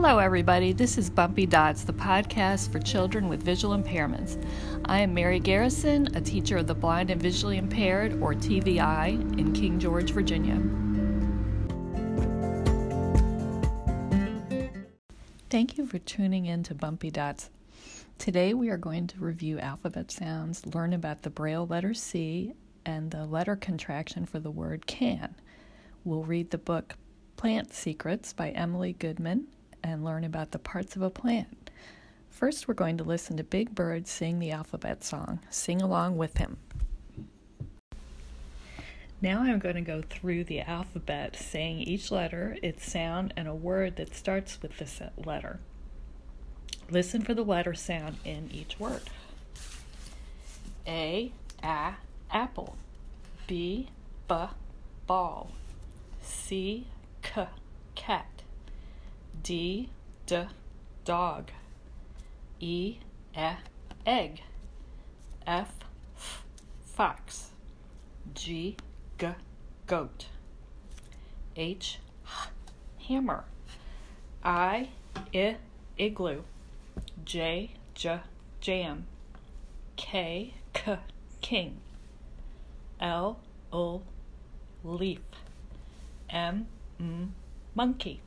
Hello, everybody. This is Bumpy Dots, the podcast for children with visual impairments. I am Mary Garrison, a teacher of the blind and visually impaired, or TVI, in King George, Virginia. Thank you for tuning in to Bumpy Dots. Today we are going to review alphabet sounds, learn about the Braille letter C, and the letter contraction for the word can. We'll read the book Plant Secrets by Emily Goodman and learn about the parts of a plant. First, we're going to listen to Big Bird sing the alphabet song. Sing along with him. Now I'm going to go through the alphabet, saying each letter, its sound, and a word that starts with this letter. Listen for the letter sound in each word. A, a, apple. B, b, ball. C, k, cat. D, d, dog. E, e, egg. F, f, fox. G, g, goat. H, h, hammer. I, I, igloo. J, j, jam. K, k, king. L, l, leaf. M, m, monkey.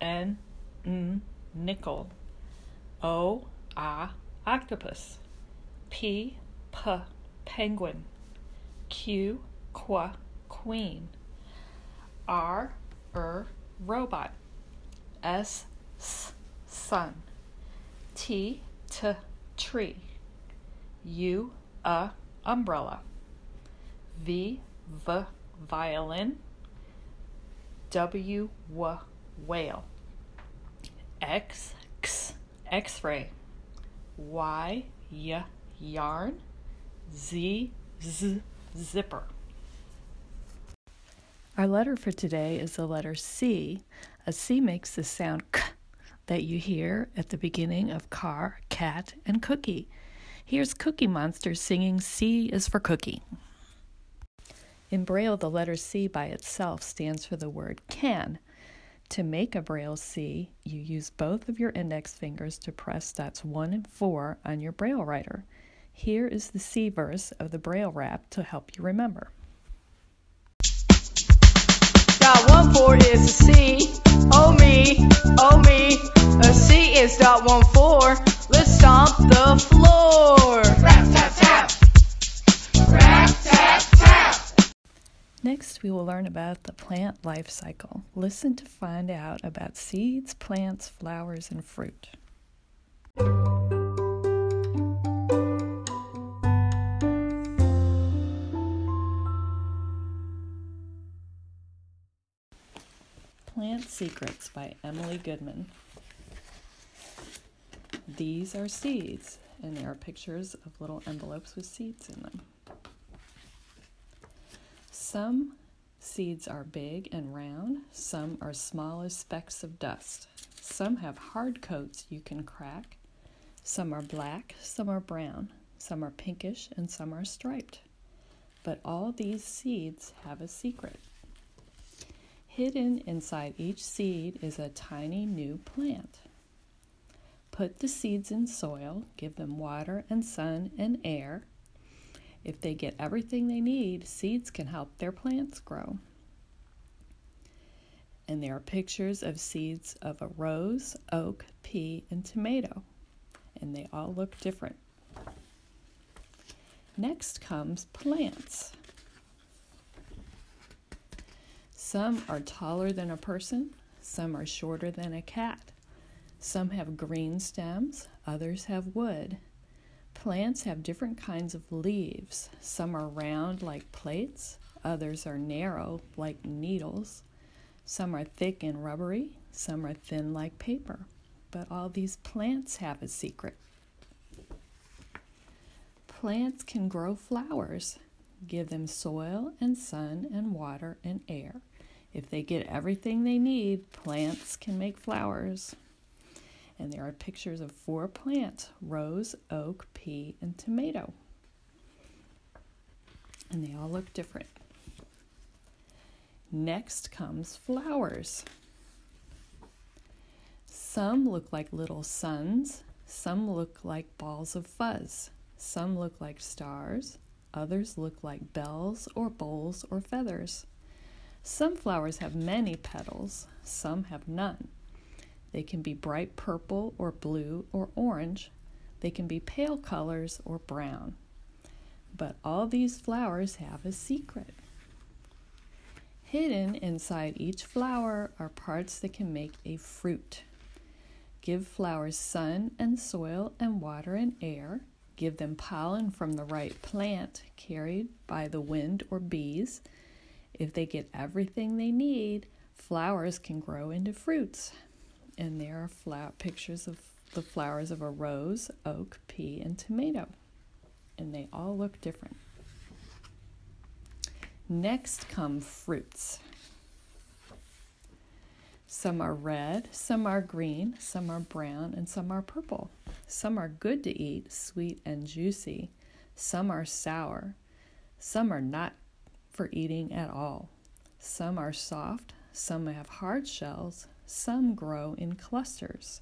N, N, nickel. O, A, octopus. P, P, penguin. Q, Qu, queen. R, Er, robot. S, S, sun. T, T, tree. U, A, umbrella. V, V, violin. W, W, whale. X, X, X-ray. Y, Y, yarn. Z, Z, zipper. Our letter for today is the letter C. A C makes the sound K that you hear at the beginning of car, cat, and cookie. Here's Cookie Monster singing C is for cookie. In Braille, the letter C by itself stands for the word can. To make a Braille C, you use both of your index fingers to press dots 1 and 4 on your Braille writer. Here is the C verse of the Braille rap to help you remember. Dot 1 4 is a C. Oh me, oh me. A C is dot 1 4. We will learn about the plant life cycle. Listen to find out about seeds, plants, flowers, and fruit. Plant Secrets by Emily Goodman. These are seeds, and there are pictures of little envelopes with seeds in them. Some seeds are big and round, some are small as specks of dust. Some have hard coats you can crack. Some are black, some are brown, some are pinkish, and some are striped. But all these seeds have a secret. Hidden inside each seed is a tiny new plant. Put the seeds in soil, give them water and sun and air. If they get everything they need, seeds can help their plants grow. And there are pictures of seeds of a rose, oak, pea, and tomato, and they all look different. Next comes plants. Some are taller than a person, some are shorter than a cat. Some have green stems, others have wood. Plants have different kinds of leaves. Some are round like plates, others are narrow like needles. Some are thick and rubbery, some are thin like paper. But all these plants have a secret. Plants can grow flowers. Give them soil and sun and water and air. If they get everything they need, plants can make flowers. And there are pictures of four plants rose, oak, pea, and tomato. And they all look different. Next comes flowers. Some look like little suns, some look like balls of fuzz, some look like stars, others look like bells or bowls or feathers. Some flowers have many petals, some have none. They can be bright purple or blue or orange. They can be pale colors or brown. But all these flowers have a secret. Hidden inside each flower are parts that can make a fruit. Give flowers sun and soil and water and air. Give them pollen from the right plant carried by the wind or bees. If they get everything they need, flowers can grow into fruits. And there are flower pictures of the flowers of a rose, oak, pea, and tomato. And they all look different. Next come fruits. Some are red, some are green, some are brown, and some are purple. Some are good to eat, sweet and juicy. Some are sour. Some are not for eating at all. Some are soft, some have hard shells, some grow in clusters.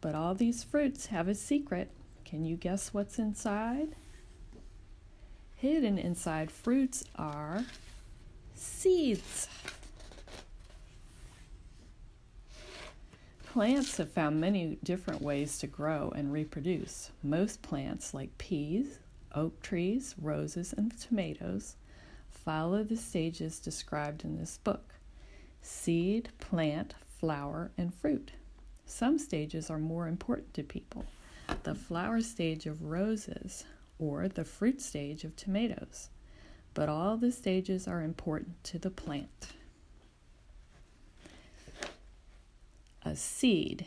But all these fruits have a secret. Can you guess what's inside? Hidden inside fruits are seeds. Plants have found many different ways to grow and reproduce. Most plants, like peas, oak trees, roses, and tomatoes, follow the stages described in this book seed, plant, flower, and fruit. Some stages are more important to people the flower stage of roses or the fruit stage of tomatoes. But all the stages are important to the plant. A seed.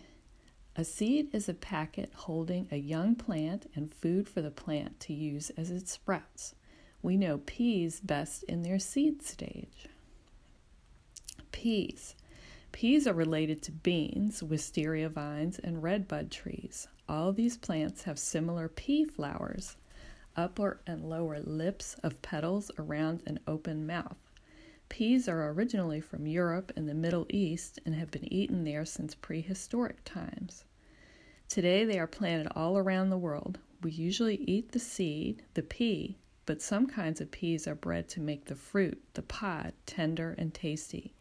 A seed is a packet holding a young plant and food for the plant to use as it sprouts. We know peas best in their seed stage. Peas. Peas are related to beans, wisteria vines, and redbud trees. All these plants have similar pea flowers, upper and lower lips of petals around an open mouth. Peas are originally from Europe and the Middle East and have been eaten there since prehistoric times. Today they are planted all around the world. We usually eat the seed, the pea, but some kinds of peas are bred to make the fruit, the pod, tender and tasty.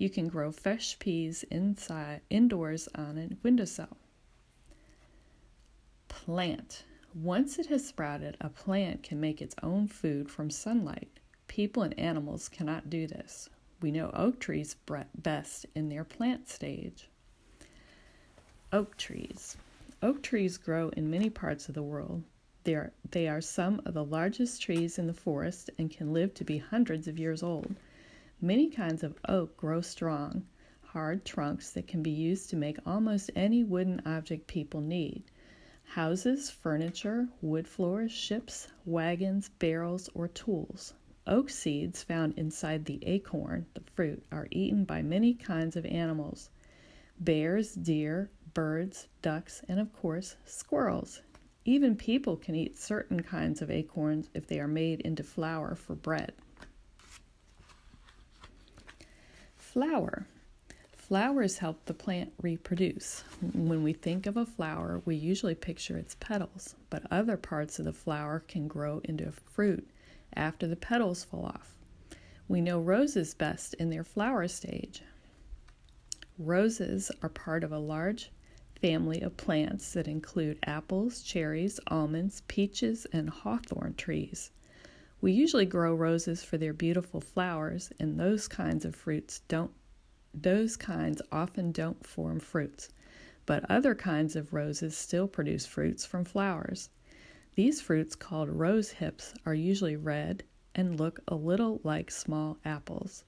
You can grow fresh peas inside indoors on a windowsill. Plant. Once it has sprouted, a plant can make its own food from sunlight. People and animals cannot do this. We know oak trees best in their plant stage. Oak trees. Oak trees grow in many parts of the world, they are, they are some of the largest trees in the forest and can live to be hundreds of years old. Many kinds of oak grow strong, hard trunks that can be used to make almost any wooden object people need houses, furniture, wood floors, ships, wagons, barrels, or tools. Oak seeds found inside the acorn, the fruit, are eaten by many kinds of animals bears, deer, birds, ducks, and of course, squirrels. Even people can eat certain kinds of acorns if they are made into flour for bread. Flower. Flowers help the plant reproduce. When we think of a flower, we usually picture its petals, but other parts of the flower can grow into a fruit after the petals fall off. We know roses best in their flower stage. Roses are part of a large family of plants that include apples, cherries, almonds, peaches, and hawthorn trees. We usually grow roses for their beautiful flowers, and those kinds of fruits don't those kinds often don't form fruits, but other kinds of roses still produce fruits from flowers. These fruits, called rose hips, are usually red and look a little like small apples.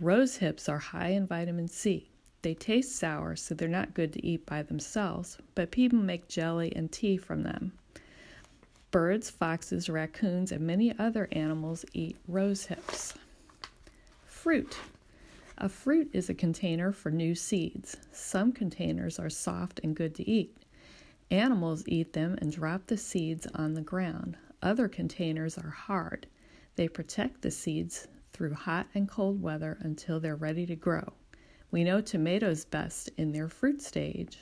Rose hips are high in vitamin C, they taste sour, so they're not good to eat by themselves, but people make jelly and tea from them. Birds, foxes, raccoons, and many other animals eat rose hips. Fruit. A fruit is a container for new seeds. Some containers are soft and good to eat. Animals eat them and drop the seeds on the ground. Other containers are hard. They protect the seeds through hot and cold weather until they're ready to grow. We know tomatoes best in their fruit stage.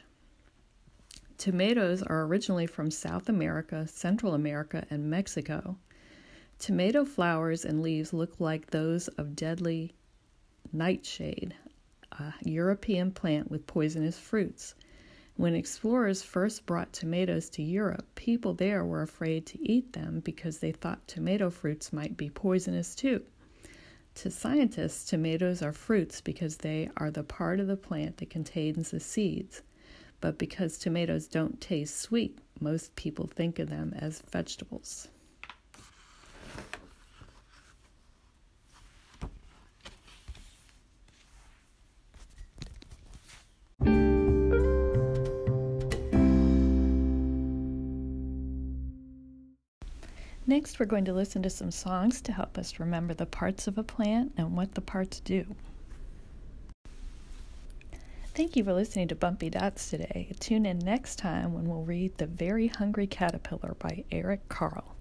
Tomatoes are originally from South America, Central America, and Mexico. Tomato flowers and leaves look like those of deadly nightshade, a European plant with poisonous fruits. When explorers first brought tomatoes to Europe, people there were afraid to eat them because they thought tomato fruits might be poisonous too. To scientists, tomatoes are fruits because they are the part of the plant that contains the seeds. But because tomatoes don't taste sweet, most people think of them as vegetables. Next, we're going to listen to some songs to help us remember the parts of a plant and what the parts do. Thank you for listening to Bumpy Dots today. Tune in next time when we'll read The Very Hungry Caterpillar by Eric Carle.